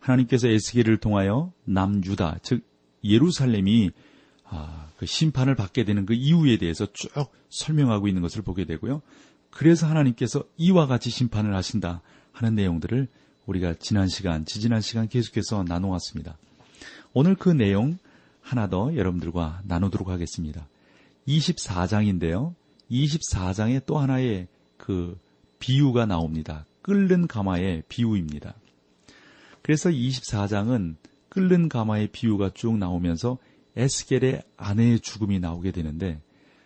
하나님께서 에스겔을 통하여 남유다, 즉 예루살렘이 아, 그 심판을 받게 되는 그 이유에 대해서 쭉 설명하고 있는 것을 보게 되고요. 그래서 하나님께서 이와 같이 심판을 하신다 하는 내용들을 우리가 지난 시간, 지지난 시간 계속해서 나누었습니다. 오늘 그 내용 하나 더 여러분들과 나누도록 하겠습니다. 24장인데요. 24장에 또 하나의 그 비유가 나옵니다. 끓는 가마의 비유입니다. 그래서 24장은 끓는 가마의 비유가 쭉 나오면서 에스겔의 아내의 죽음이 나오게 되는데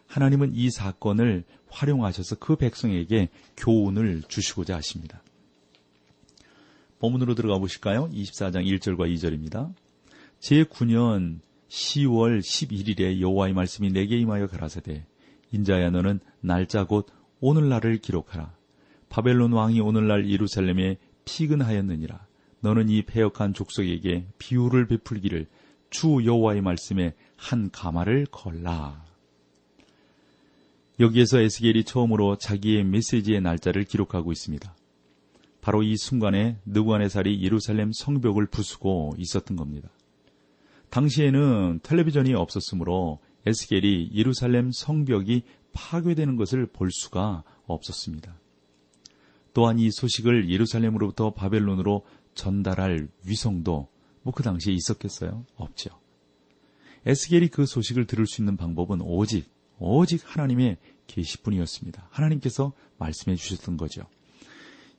하나님은 이 사건을 활용하셔서 그 백성에게 교훈을 주시고자 하십니다. 본문으로 들어가 보실까요? 24장 1절과 2절입니다. 제9년 10월 11일에 여호와의 말씀이 내게 임하여 가라사대 인자야 너는 날짜 곧 오늘날을 기록하라. 바벨론 왕이 오늘날 예루살렘에 피근하였느니라. 너는 이 폐역한 족속에게 비유를 베풀기를 주 여호와의 말씀에 한 가마를 걸라. 여기에서 에스겔이 처음으로 자기의 메시지의 날짜를 기록하고 있습니다. 바로 이 순간에 느부갓네살이 예루살렘 성벽을 부수고 있었던 겁니다. 당시에는 텔레비전이 없었으므로 에스겔이 예루살렘 성벽이 파괴되는 것을 볼 수가 없었습니다. 또한 이 소식을 예루살렘으로부터 바벨론으로 전달할 위성도 뭐 그 당시에 있었겠어요? 없죠. 에스겔이 그 소식을 들을 수 있는 방법은 오직 오직 하나님의 계시뿐이었습니다. 하나님께서 말씀해 주셨던 거죠.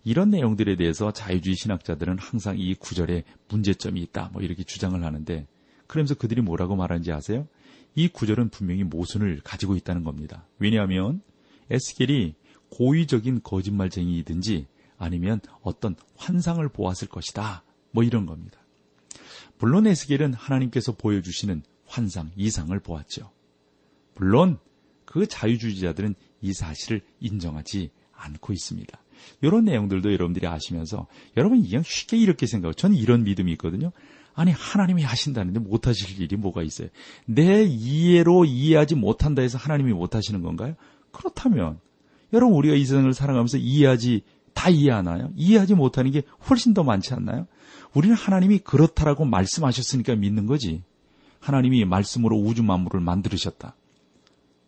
이런 내용들에 대해서 자유주의 신학자들은 항상 이 구절에 문제점이 있다 뭐 이렇게 주장을 하는데 그러면서 그들이 뭐라고 말하는지 아세요? 이 구절은 분명히 모순을 가지고 있다는 겁니다. 왜냐하면 에스겔이 고의적인 거짓말쟁이이든지 아니면 어떤 환상을 보았을 것이다. 뭐 이런 겁니다. 물론 에스겔은 하나님께서 보여주시는 환상, 이상을 보았죠. 물론 그 자유주의자들은 이 사실을 인정하지 않고 있습니다. 이런 내용들도 여러분들이 아시면서 여러분 그냥 쉽게 이렇게 생각하고 저는 이런 믿음이 있거든요. 아니 하나님이 하신다는데 못하실 일이 뭐가 있어요? 내 이해로 이해하지 못한다 해서 하나님이 못하시는 건가요? 그렇다면 여러분 우리가 이 세상을 살아가면서 이해하지 다 이해하나요? 이해하지 못하는 게 훨씬 더 많지 않나요? 우리는 하나님이 그렇다라고 말씀하셨으니까 믿는 거지. 하나님이 말씀으로 우주 만물을 만들으셨다.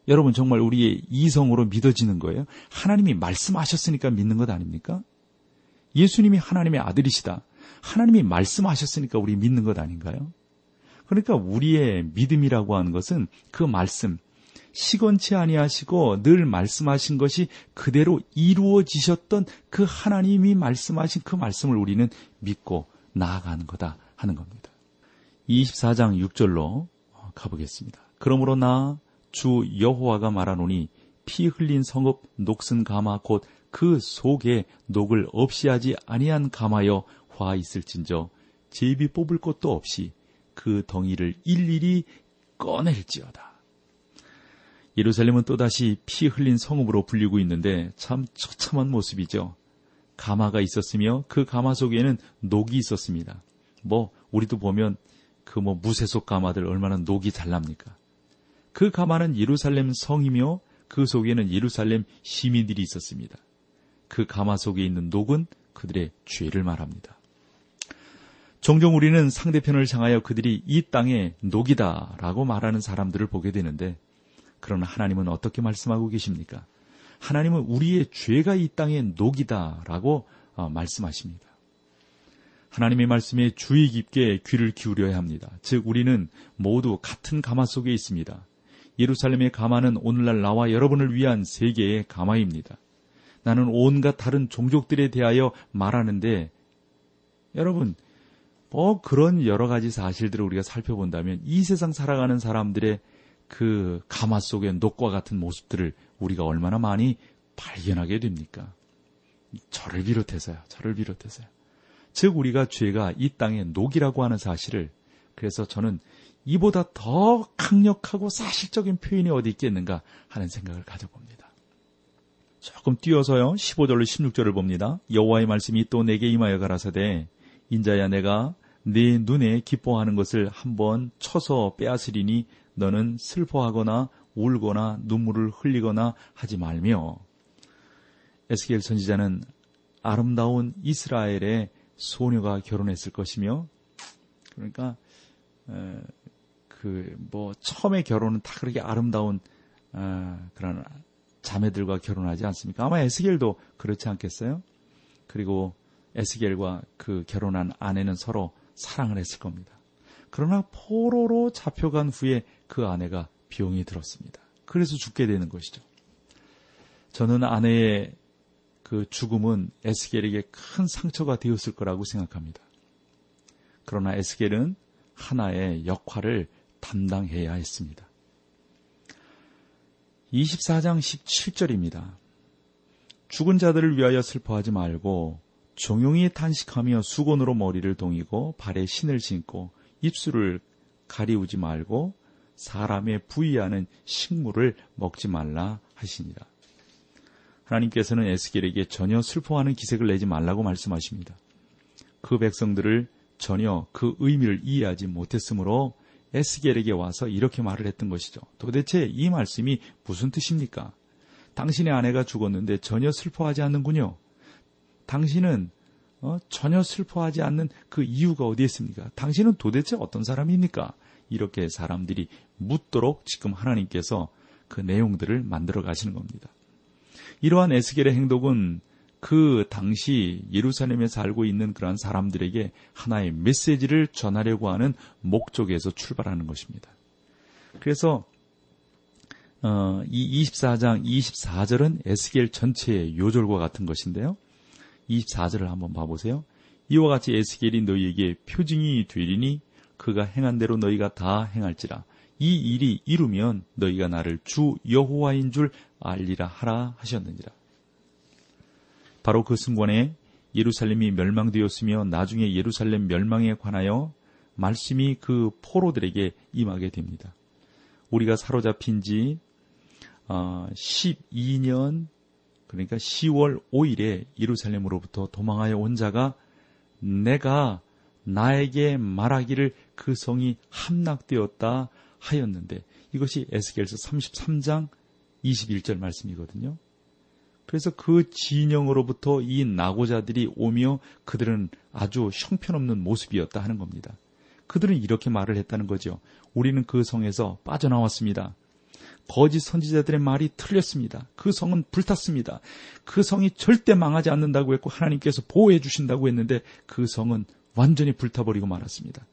여러분 정말 우리의 이성으로 믿어지는 거예요? 하나님이 말씀하셨으니까 믿는 것 아닙니까? 예수님이 하나님의 아들이시다. 하나님이 말씀하셨으니까 우리 믿는 것 아닌가요? 그러니까 우리의 믿음이라고 하는 것은 그 말씀, 시건치 아니하시고 늘 말씀하신 것이 그대로 이루어지셨던 그 하나님이 말씀하신 그 말씀을 우리는 믿고 나아가는 거다 하는 겁니다. 24장 6절로 가보겠습니다. 그러므로 나 주 여호와가 말하노니 피 흘린 성읍 녹슨 가마 곧 그 속에 녹을 없이 하지 아니한 가마여 화 있을진저 제비 뽑을 것도 없이 그 덩이를 일일이 꺼낼지어다. 예루살렘은 또다시 피 흘린 성읍으로 불리고 있는데 참 처참한 모습이죠. 가마가 있었으며 그 가마 속에는 녹이 있었습니다. 뭐 우리도 보면 그 뭐 무쇠속 가마들 얼마나 녹이 잘 납니까? 그 가마는 예루살렘 성이며 그 속에는 예루살렘 시민들이 있었습니다. 그 가마 속에 있는 녹은 그들의 죄를 말합니다. 종종 우리는 상대편을 향하여 그들이 이 땅의 녹이다라고 말하는 사람들을 보게 되는데 그러나 하나님은 어떻게 말씀하고 계십니까? 하나님은 우리의 죄가 이 땅의 녹이다라고 어, 말씀하십니다. 하나님의 말씀에 주의 깊게 귀를 기울여야 합니다. 즉 우리는 모두 같은 가마 속에 있습니다. 예루살렘의 가마는 오늘날 나와 여러분을 위한 세계의 가마입니다. 나는 온갖 다른 종족들에 대하여 말하는데 여러분 뭐 그런 여러 가지 사실들을 우리가 살펴본다면 이 세상 살아가는 사람들의 그 가마 속의 녹과 같은 모습들을 우리가 얼마나 많이 발견하게 됩니까? 저를 비롯해서요. 저를 비롯해서요. 즉 우리가 죄가 이 땅의 녹이라고 하는 사실을 그래서 저는 이보다 더 강력하고 사실적인 표현이 어디 있겠는가 하는 생각을 가져봅니다. 조금 뛰어서요. 15절로 16절을 봅니다. 여호와의 말씀이 또 내게 임하여 가라사대 인자야 내가 네 눈에 기뻐하는 것을 한번 쳐서 빼앗으리니 너는 슬퍼하거나 울거나 눈물을 흘리거나 하지 말며 에스겔 선지자는 아름다운 이스라엘의 소녀가 결혼했을 것이며 그러니까 그 뭐 처음에 결혼은 다 그렇게 아름다운 어, 그런 자매들과 결혼하지 않습니까? 아마 에스겔도 그렇지 않겠어요? 그리고 에스겔과 그 결혼한 아내는 서로 사랑을 했을 겁니다. 그러나 포로로 잡혀간 후에 그 아내가 비용이 들었습니다. 그래서 죽게 되는 것이죠. 저는 아내의 그 죽음은 에스겔에게 큰 상처가 되었을 거라고 생각합니다. 그러나 에스겔은 하나의 역할을 담당해야 했습니다. 24장 17절입니다. 죽은 자들을 위하여 슬퍼하지 말고 종용이 탄식하며 수건으로 머리를 동이고 발에 신을 신고 입술을 가리우지 말고 사람의 부위하는 식물을 먹지 말라 하시니라. 하나님께서는 에스겔에게 전혀 슬퍼하는 기색을 내지 말라고 말씀하십니다. 그 백성들을 전혀 그 의미를 이해하지 못했으므로 에스겔에게 와서 이렇게 말을 했던 것이죠. 도대체 이 말씀이 무슨 뜻입니까? 당신의 아내가 죽었는데 전혀 슬퍼하지 않는군요. 당신은 어, 전혀 슬퍼하지 않는 그 이유가 어디에 있습니까? 당신은 도대체 어떤 사람입니까? 이렇게 사람들이 묻도록 지금 하나님께서 그 내용들을 만들어 가시는 겁니다. 이러한 에스겔의 행동은 그 당시 예루살렘에 살고 있는 그러한 사람들에게 하나의 메시지를 전하려고 하는 목적에서 출발하는 것입니다. 그래서 어, 이 24장 24절은 에스겔 전체의 요절과 같은 것인데요. 24절을 한번 봐보세요. 이와 같이 에스겔이 너희에게 표징이 되리니 그가 행한 대로 너희가 다 행할지라. 이 일이 이루면 너희가 나를 주 여호와인 줄 알리라 하라 하셨느니라. 바로 그 순간에 예루살렘이 멸망되었으며 나중에 예루살렘 멸망에 관하여 말씀이 그 포로들에게 임하게 됩니다. 우리가 사로잡힌 지 12년 어, 그러니까 10월 5일에 예루살렘으로부터 도망하여 온 자가 내가 나에게 말하기를 그 성이 함락되었다 하였는데 이것이 에스겔서 33장 21절 말씀이거든요. 그래서 그 진영으로부터 이 나고자들이 오며 그들은 아주 형편없는 모습이었다 하는 겁니다. 그들은 이렇게 말을 했다는 거죠. 우리는 그 성에서 빠져나왔습니다. 거짓 선지자들의 말이 틀렸습니다. 그 성은 불탔습니다. 그 성이 절대 망하지 않는다고 했고 하나님께서 보호해 주신다고 했는데 그 성은 완전히 불타버리고 말았습니다.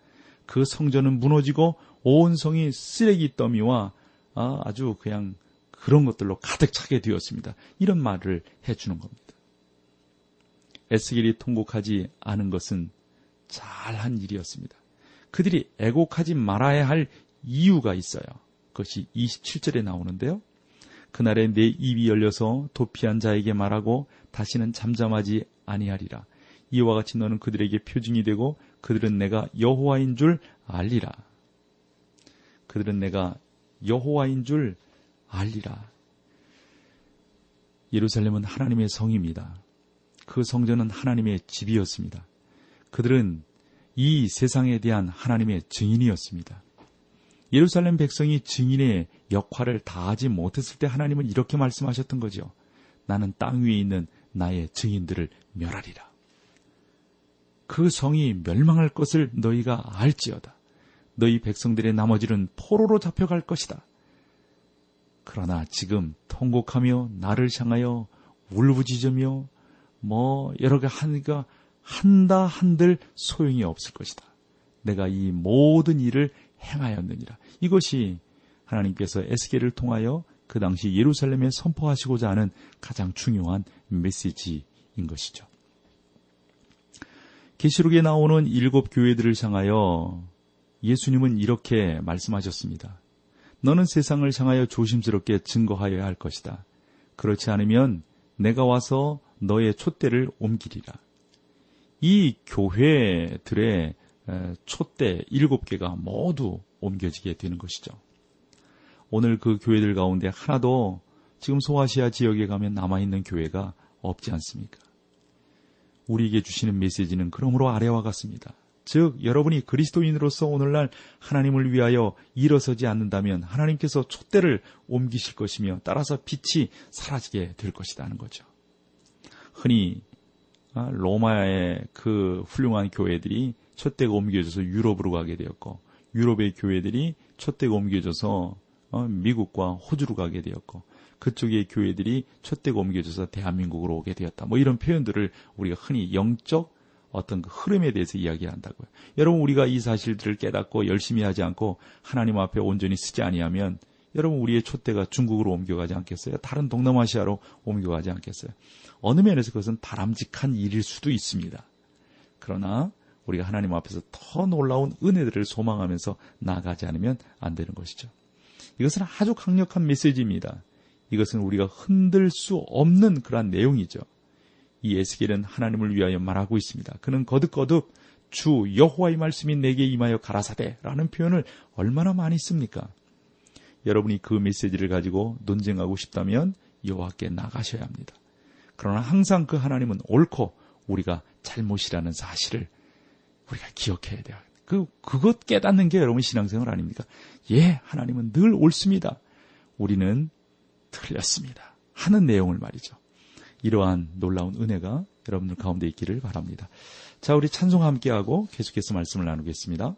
그 성전은 무너지고 온 성이 쓰레기 더미와 아, 아주 그냥 그런 것들로 가득 차게 되었습니다. 이런 말을 해주는 겁니다. 에스겔이 통곡하지 않은 것은 잘한 일이었습니다. 그들이 애곡하지 말아야 할 이유가 있어요. 그것이 27절에 나오는데요. 그날에 내 입이 열려서 도피한 자에게 말하고 다시는 잠잠하지 아니하리라. 이와 같이 너는 그들에게 표징이 되고 그들은 내가 여호와인 줄 알리라. 그들은 내가 여호와인 줄 알리라. 예루살렘은 하나님의 성입니다. 그 성전은 하나님의 집이었습니다. 그들은 이 세상에 대한 하나님의 증인이었습니다. 예루살렘 백성이 증인의 역할을 다하지 못했을 때 하나님은 이렇게 말씀하셨던 거죠. 나는 땅 위에 있는 나의 증인들을 멸하리라. 그 성이 멸망할 것을 너희가 알지어다. 너희 백성들의 나머지는 포로로 잡혀갈 것이다. 그러나 지금 통곡하며 나를 향하여 울부짖으며 뭐 여러 개 하니까 한다 한들 소용이 없을 것이다. 내가 이 모든 일을 행하였느니라. 이것이 하나님께서 에스겔을 통하여 그 당시 예루살렘에 선포하시고자 하는 가장 중요한 메시지인 것이죠. 계시록에 나오는 일곱 교회들을 향하여 예수님은 이렇게 말씀하셨습니다. 너는 세상을 향하여 조심스럽게 증거하여야 할 것이다. 그렇지 않으면 내가 와서 너의 촛대를 옮기리라. 이 교회들의 촛대 일곱 개가 모두 옮겨지게 되는 것이죠. 오늘 그 교회들 가운데 하나도 지금 소아시아 지역에 가면 남아있는 교회가 없지 않습니까? 우리에게 주시는 메시지는 그러므로 아래와 같습니다. 즉, 여러분이 그리스도인으로서 오늘날 하나님을 위하여 일어서지 않는다면 하나님께서 촛대를 옮기실 것이며 따라서 빛이 사라지게 될 것이라는 거죠. 흔히 아, 로마의 그 훌륭한 교회들이 촛대가 옮겨져서 유럽으로 가게 되었고 유럽의 교회들이 촛대가 옮겨져서 어, 미국과 호주로 가게 되었고 그쪽의 교회들이 촛대가 옮겨져서 대한민국으로 오게 되었다. 뭐 이런 표현들을 우리가 흔히 영적 어떤 그 흐름에 대해서 이야기한다고요. 여러분 우리가 이 사실들을 깨닫고 열심히 하지 않고 하나님 앞에 온전히 쓰지 아니하면 여러분 우리의 촛대가 중국으로 옮겨가지 않겠어요? 다른 동남아시아로 옮겨가지 않겠어요? 어느 면에서 그것은 바람직한 일일 수도 있습니다. 그러나 우리가 하나님 앞에서 더 놀라운 은혜들을 소망하면서 나가지 않으면 안 되는 것이죠. 이것은 아주 강력한 메시지입니다. 이것은 우리가 흔들 수 없는 그러한 내용이죠. 이 에스겔은 하나님을 위하여 말하고 있습니다. 그는 거듭거듭 주 여호와의 말씀이 내게 임하여 가라사대라는 표현을 얼마나 많이 씁니까? 여러분이 그 메시지를 가지고 논쟁하고 싶다면 여호와께 나가셔야 합니다. 그러나 항상 그 하나님은 옳고 우리가 잘못이라는 사실을 우리가 기억해야 돼요. 그, 그것 깨닫는 게 여러분 신앙생활 아닙니까? 예, 하나님은 늘 옳습니다. 우리는 틀렸습니다. 하는 내용을 말이죠. 이러한 놀라운 은혜가 여러분들 가운데 있기를 바랍니다. 자, 우리 찬송 함께하고 계속해서 말씀을 나누겠습니다.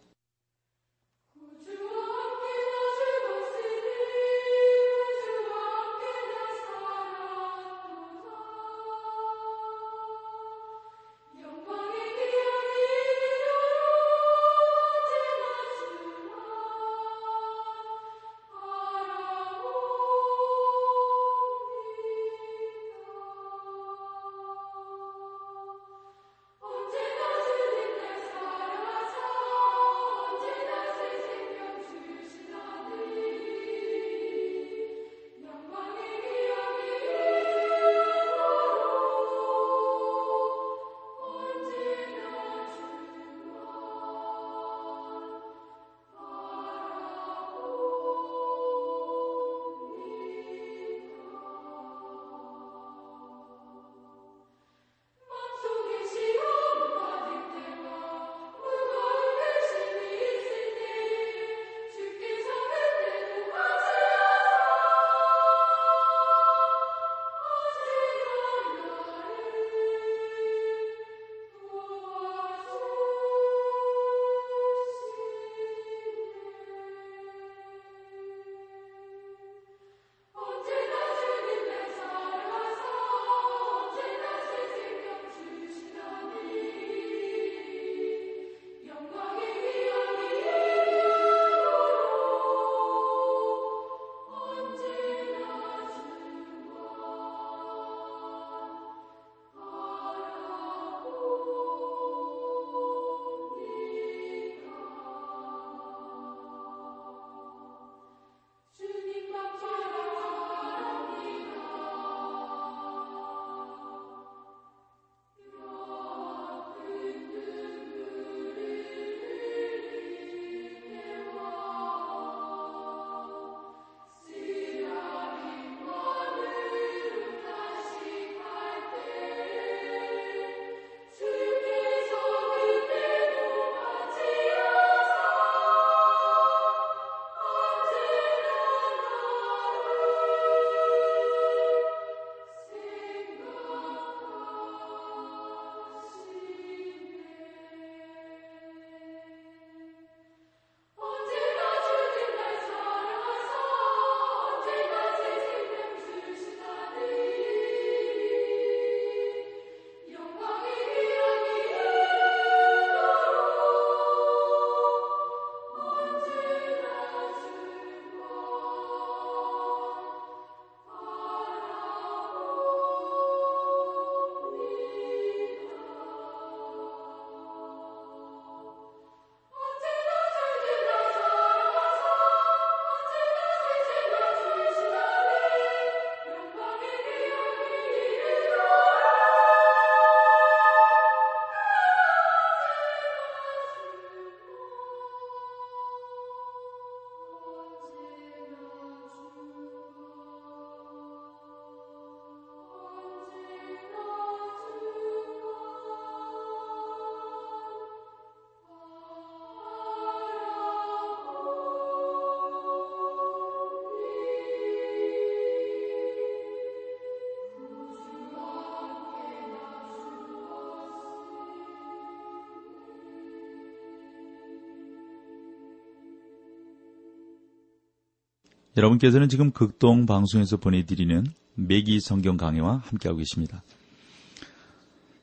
여러분께서는 지금 극동 방송에서 보내드리는 매기 성경 강해와 함께하고 계십니다.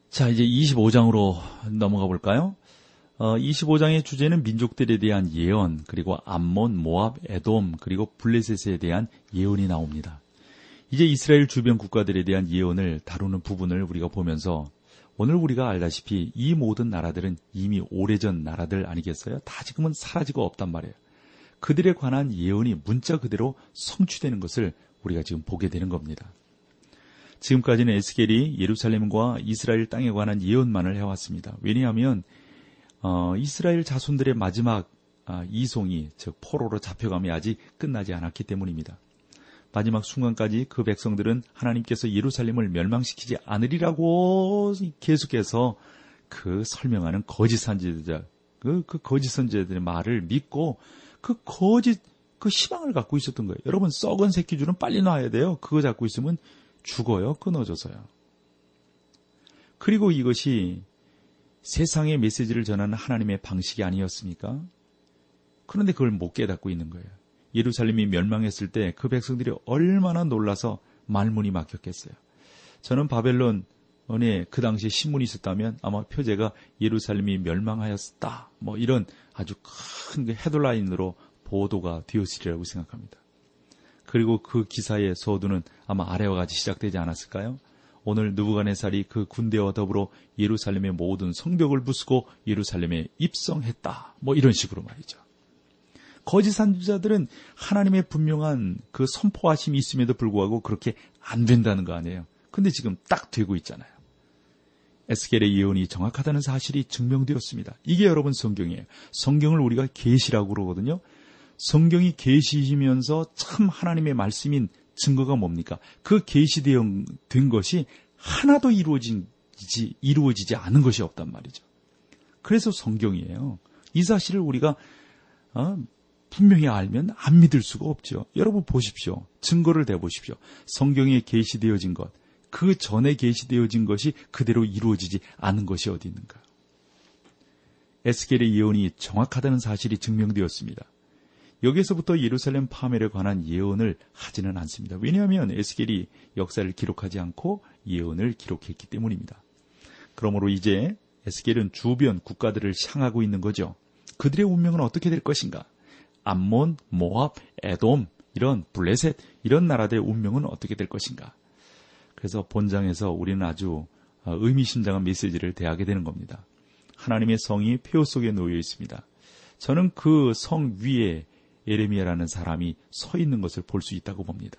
자, 이제 25장으로 넘어가 볼까요? 어, 25장의 주제는 민족들에 대한 예언, 그리고 암몬, 모압, 에돔, 그리고 블레셋에 대한 예언이 나옵니다. 이제 이스라엘 주변 국가들에 대한 예언을 다루는 부분을 우리가 보면서 오늘 우리가 알다시피 이 모든 나라들은 이미 오래전 나라들 아니겠어요? 다 지금은 사라지고 없단 말이에요. 그들에 관한 예언이 문자 그대로 성취되는 것을 우리가 지금 보게 되는 겁니다. 지금까지는 에스겔이 예루살렘과 이스라엘 땅에 관한 예언만을 해왔습니다. 왜냐하면 어, 이스라엘 자손들의 마지막 아, 이송이 즉 포로로 잡혀감이 아직 끝나지 않았기 때문입니다. 마지막 순간까지 그 백성들은 하나님께서 예루살렘을 멸망시키지 않으리라고 계속해서 그 설명하는 거짓 선지자 그, 그 거짓 선지자들의 말을 믿고 그 거짓 그 희망을 갖고 있었던 거예요. 여러분 썩은 새끼 줄은 빨리 놔야 돼요. 그거 잡고 있으면 죽어요. 끊어져서요. 그리고 이것이 세상의 메시지를 전하는 하나님의 방식이 아니었습니까? 그런데 그걸 못 깨닫고 있는 거예요. 예루살렘이 멸망했을 때 그 백성들이 얼마나 놀라서 말문이 막혔겠어요. 저는 바벨론 은에 그 당시에 신문이 있었다면 아마 표제가 예루살렘이 멸망하였다. 뭐 이런 아주 큰 헤드라인으로 보도가 되었으리라고 생각합니다. 그리고 그 기사의 소두는 아마 아래와 같이 시작되지 않았을까요? 오늘 누부간의살이 그 군대와 더불어 예루살렘의 모든 성벽을 부수고 예루살렘에 입성했다. 뭐 이런 식으로 말이죠. 거짓 산주자들은 하나님의 분명한 그 선포하심이 있음에도 불구하고 그렇게 안 된다는 거 아니에요. 근데 지금 딱 되고 있잖아요. 에스겔의 예언이 정확하다는 사실이 증명되었습니다. 이게 여러분 성경이에요. 성경을 우리가 계시라고 그러거든요. 성경이 계시면서 참 하나님의 말씀인 증거가 뭡니까? 그 계시된 것이 하나도 이루어지지 이루어지지 않은 것이 없단 말이죠. 그래서 성경이에요. 이 사실을 우리가 어, 분명히 알면 안 믿을 수가 없죠. 여러분 보십시오. 증거를 대보십시오. 성경에 계시되어진 것, 그 전에 계시되어진 것이 그대로 이루어지지 않은 것이 어디 있는가? 에스겔의 예언이 정확하다는 사실이 증명되었습니다. 여기에서부터 예루살렘 파멸에 관한 예언을 하지는 않습니다. 왜냐하면 에스겔이 역사를 기록하지 않고 예언을 기록했기 때문입니다. 그러므로 이제 에스겔은 주변 국가들을 향하고 있는 거죠. 그들의 운명은 어떻게 될 것인가? 암몬, 모압, 에돔, 이런 블레셋, 이런 나라들의 운명은 어떻게 될 것인가? 그래서 본장에서 우리는 아주 어, 의미심장한 메시지를 대하게 되는 겁니다. 하나님의 성이 폐허 속에 놓여 있습니다. 저는 그 성 위에 예레미야라는 사람이 서 있는 것을 볼 수 있다고 봅니다.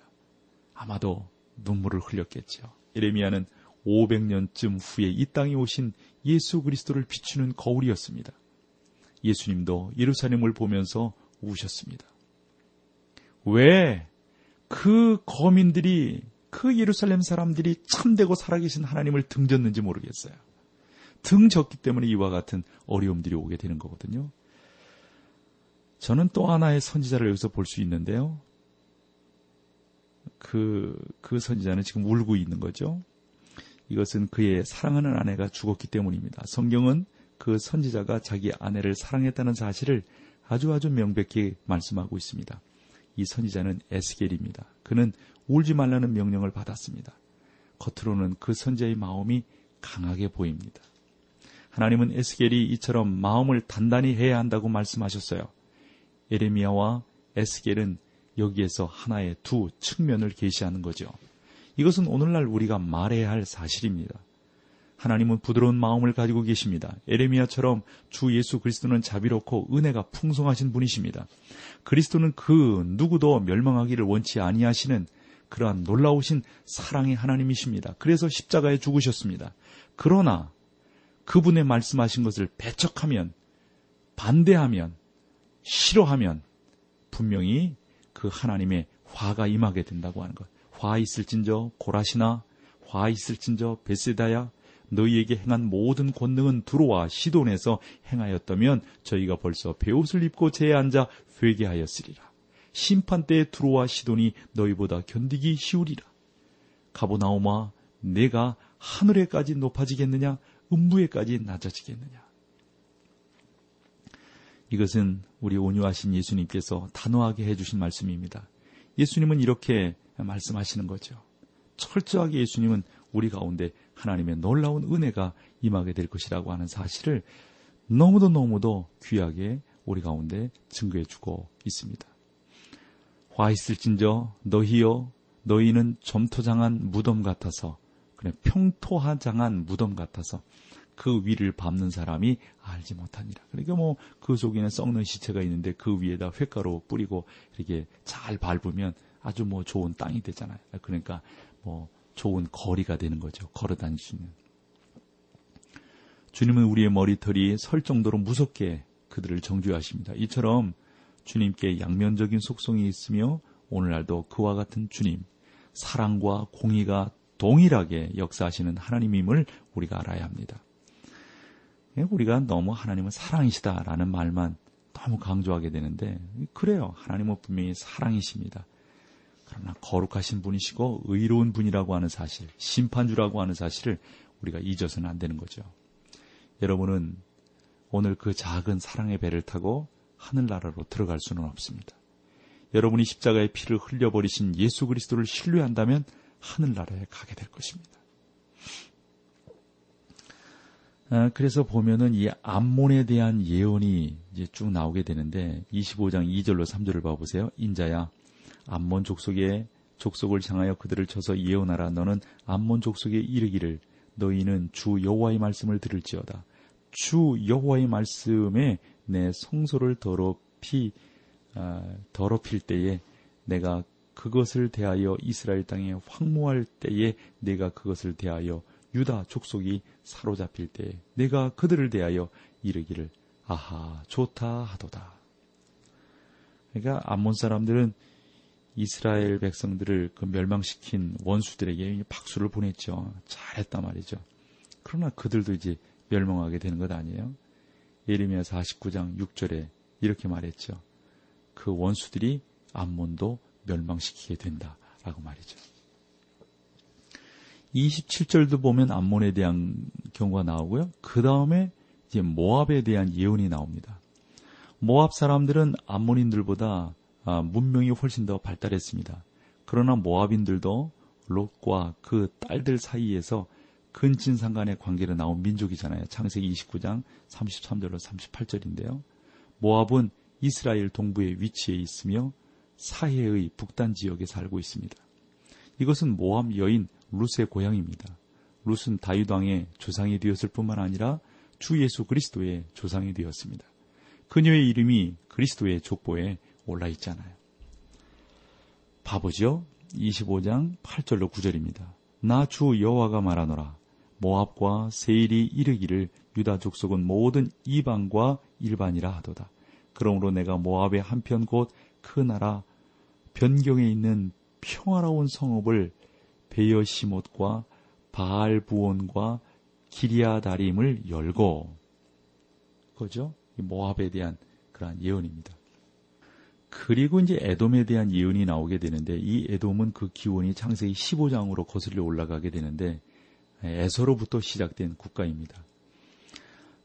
아마도 눈물을 흘렸겠죠. 예레미야는 500년쯤 후에 이 땅에 오신 예수 그리스도를 비추는 거울이었습니다. 예수님도 예루살렘을 보면서 우셨습니다. 왜 그 거민들이 그 예루살렘 사람들이 참되고 살아계신 하나님을 등졌는지 모르겠어요. 등졌기 때문에 이와 같은 어려움들이 오게 되는 거거든요. 저는 또 하나의 선지자를 여기서 볼 수 있는데요. 그, 그 선지자는 지금 울고 있는 거죠. 이것은 그의 사랑하는 아내가 죽었기 때문입니다. 성경은 그 선지자가 자기 아내를 사랑했다는 사실을 아주 아주 명백히 말씀하고 있습니다. 이 선지자는 에스겔입니다. 그는 울지 말라는 명령을 받았습니다. 겉으로는 그 선지자의 마음이 강하게 보입니다. 하나님은 에스겔이 이처럼 마음을 단단히 해야 한다고 말씀하셨어요. 에레미야와 에스겔은 여기에서 하나의 두 측면을 계시하는 거죠. 이것은 오늘날 우리가 말해야 할 사실입니다. 하나님은 부드러운 마음을 가지고 계십니다. 에레미야처럼 주 예수 그리스도는 자비롭고 은혜가 풍성하신 분이십니다. 그리스도는 그 누구도 멸망하기를 원치 아니하시는 그러한 놀라우신 사랑의 하나님이십니다. 그래서 십자가에 죽으셨습니다. 그러나 그분의 말씀하신 것을 배척하면 반대하면 싫어하면 분명히 그 하나님의 화가 임하게 된다고 하는 것. 화 있을진저 고라시나 화 있을진저 베세다야 너희에게 행한 모든 권능은 두로와 시돈에서 행하였다면 저희가 벌써 배옷을 입고 제에 앉아 회개하였으리라. 심판 때에 두로와 시돈이 너희보다 견디기 쉬우리라. 가보나오마 내가 하늘에까지 높아지겠느냐 음부에까지 낮아지겠느냐. 이것은 우리 온유하신 예수님께서 단호하게 해주신 말씀입니다. 예수님은 이렇게 말씀하시는 거죠. 철저하게 예수님은 우리 가운데 하나님의 놀라운 은혜가 임하게 될 것이라고 하는 사실을 너무도 너무도 귀하게 우리 가운데 증거해 주고 있습니다. 화 있을진저 너희여 너희는 점토장한 무덤 같아서 그래 평토하장한 무덤 같아서 그 위를 밟는 사람이 알지 못하니라. 그러니까 뭐 그 속에는 썩는 시체가 있는데 그 위에다 횟가루 뿌리고 이렇게 잘 밟으면 아주 뭐 좋은 땅이 되잖아요. 그러니까 뭐 좋은 거리가 되는 거죠. 걸어 있는. 주님은 우리의 머리털이 설 정도로 무섭게 그들을 정죄하십니다. 이처럼 주님께 양면적인 속성이 있으며 오늘날도 그와 같은 주님, 사랑과 공의가 동일하게 역사하시는 하나님임을 우리가 알아야 합니다. 예, 우리가 너무 하나님은 사랑이시다라는 말만 너무 강조하게 되는데 그래요. 하나님은 분명히 사랑이십니다. 그러나 거룩하신 분이시고 의로운 분이라고 하는 사실, 심판주라고 하는 사실을 우리가 잊어서는 안 되는 거죠. 여러분은 오늘 그 작은 사랑의 배를 타고 하늘나라로 들어갈 수는 없습니다. 여러분이 십자가의 피를 흘려버리신 예수 그리스도를 신뢰한다면 하늘나라에 가게 될 것입니다. 아, 그래서 보면은 이 암몬에 대한 예언이 이제 쭉 나오게 되는데 25장 2절로 3절을 봐보세요. 인자야 암몬 족속의 족속을 향하여 그들을 쳐서 예언하라. 너는 암몬 족속에 이르기를 너희는 주 여호와의 말씀을 들을지어다. 주 여호와의 말씀에 내 성소를 더럽히 아, 더럽힐 때에 내가 그것을 대하여 이스라엘 땅에 황무할 때에 내가 그것을 대하여 유다 족속이 사로잡힐 때에 내가 그들을 대하여 이르기를 아하 좋다 하도다. 그러니까 암몬 사람들은 이스라엘 백성들을 그 멸망시킨 원수들에게 박수를 보냈죠. 잘했단 말이죠. 그러나 그들도 이제 멸망하게 되는 것 아니에요? 예레미야 49장 6절에 이렇게 말했죠. 그 원수들이 암몬도 멸망시키게 된다라고 말이죠. 27절도 보면 암몬에 대한 경우가 나오고요. 그 다음에 이제 모압에 대한 예언이 나옵니다. 모압 사람들은 암몬인들보다 아, 문명이 훨씬 더 발달했습니다. 그러나 모압인들도 롯과 그 딸들 사이에서 근친상 간의 관계로 나온 민족이잖아요. 창세기 29장 33절로 38절인데요. 모압은 이스라엘 동부에 위치해 있으며 사해의 북단 지역에 살고 있습니다. 이것은 모압 여인 룻의 고향입니다. 룻은 다윗 왕의 조상이 되었을 뿐만 아니라 주 예수 그리스도의 조상이 되었습니다. 그녀의 이름이 그리스도의 족보에 올라 있잖아요. 바보죠? 25장 8절로 9절입니다. 나 주 여호와가 말하노라. 모압과 세일이 이르기를 유다 족속은 모든 이방과 일반이라 하도다. 그러므로 내가 모압의 한편 곧 그 나라 변경에 있는 평화로운 성읍을 베여시못과 바알부온과 기리아다림을 열고 그죠? 모압에 대한 그러한 예언입니다. 그리고 이제 에돔에 대한 예언이 나오게 되는데 이 에돔은 그 기원이 창세기 15장으로 거슬려 올라가게 되는데 에서로부터 시작된 국가입니다.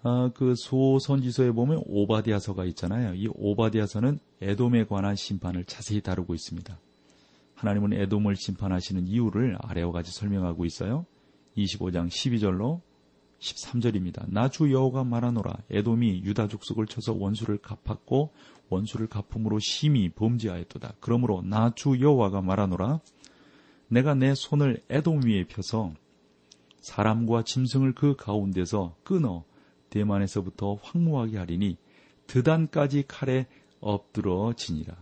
아, 그 소선지서에 보면 오바디아서가 있잖아요. 이 오바디아서는 에돔에 관한 심판을 자세히 다루고 있습니다. 하나님은 에돔을 심판하시는 이유를 아래와 같이 설명하고 있어요. 25장 12절로 13절입니다. 나 주 여호가 말하노라 에돔이 유다 족속을 쳐서 원수를 갚았고 원수를 갚음으로 심히 범죄하였도다. 그러므로 나 주 여호와가 말하노라 내가 내 손을 에돔 위에 펴서 사람과 짐승을 그 가운데서 끊어 대만에서부터 황무하게 하리니 드단까지 칼에 엎드러지니라.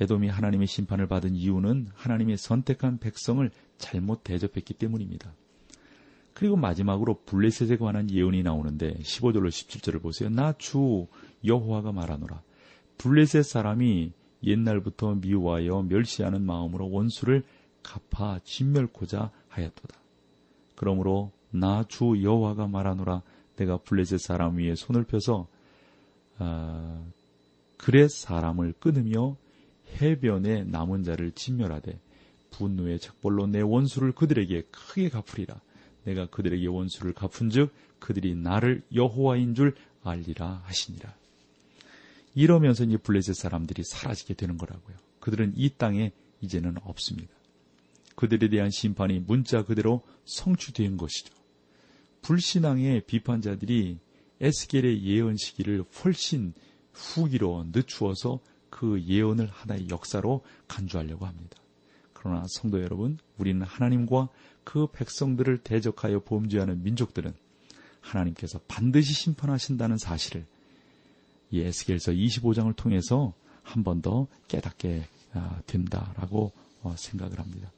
에돔이 하나님의 심판을 받은 이유는 하나님의 선택한 백성을 잘못 대접했기 때문입니다. 그리고 마지막으로 블레셋에 관한 예언이 나오는데 15절로 17절을 보세요. 나 주 여호와가 말하노라. 블레셋 사람이 옛날부터 미워하여 멸시하는 마음으로 원수를 갚아 진멸코자 하였도다. 그러므로 나 주 여호와가 말하노라 내가 블레셋 사람 위에 손을 펴서 아, 그렛 사람을 끊으며 해변에 남은 자를 진멸하되 분노의 책벌로 내 원수를 그들에게 크게 갚으리라. 내가 그들에게 원수를 갚은즉 그들이 나를 여호와인 줄 알리라 하시니라. 이러면서 이 블레셋 사람들이 사라지게 되는 거라고요. 그들은 이 땅에 이제는 없습니다. 그들에 대한 심판이 문자 그대로 성취된 것이죠. 불신앙의 비판자들이 에스겔의 예언 시기를 훨씬 후기로 늦추어서 그 예언을 하나의 역사로 간주하려고 합니다. 그러나 성도 여러분, 우리는 하나님과 그 백성들을 대적하여 범죄하는 민족들은 하나님께서 반드시 심판하신다는 사실을 이 에스겔서 25장을 통해서 한 번 더 깨닫게 아, 된다라고 어, 생각을 합니다.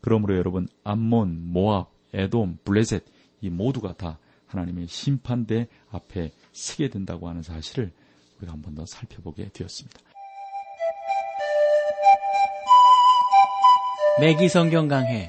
그러므로 여러분 암몬, 모압, 에돔, 블레셋 이 모두가 다 하나님의 심판대 앞에 서게 된다고 하는 사실을 우리가 한 번 더 살펴보게 되었습니다. 맥기 성경 강해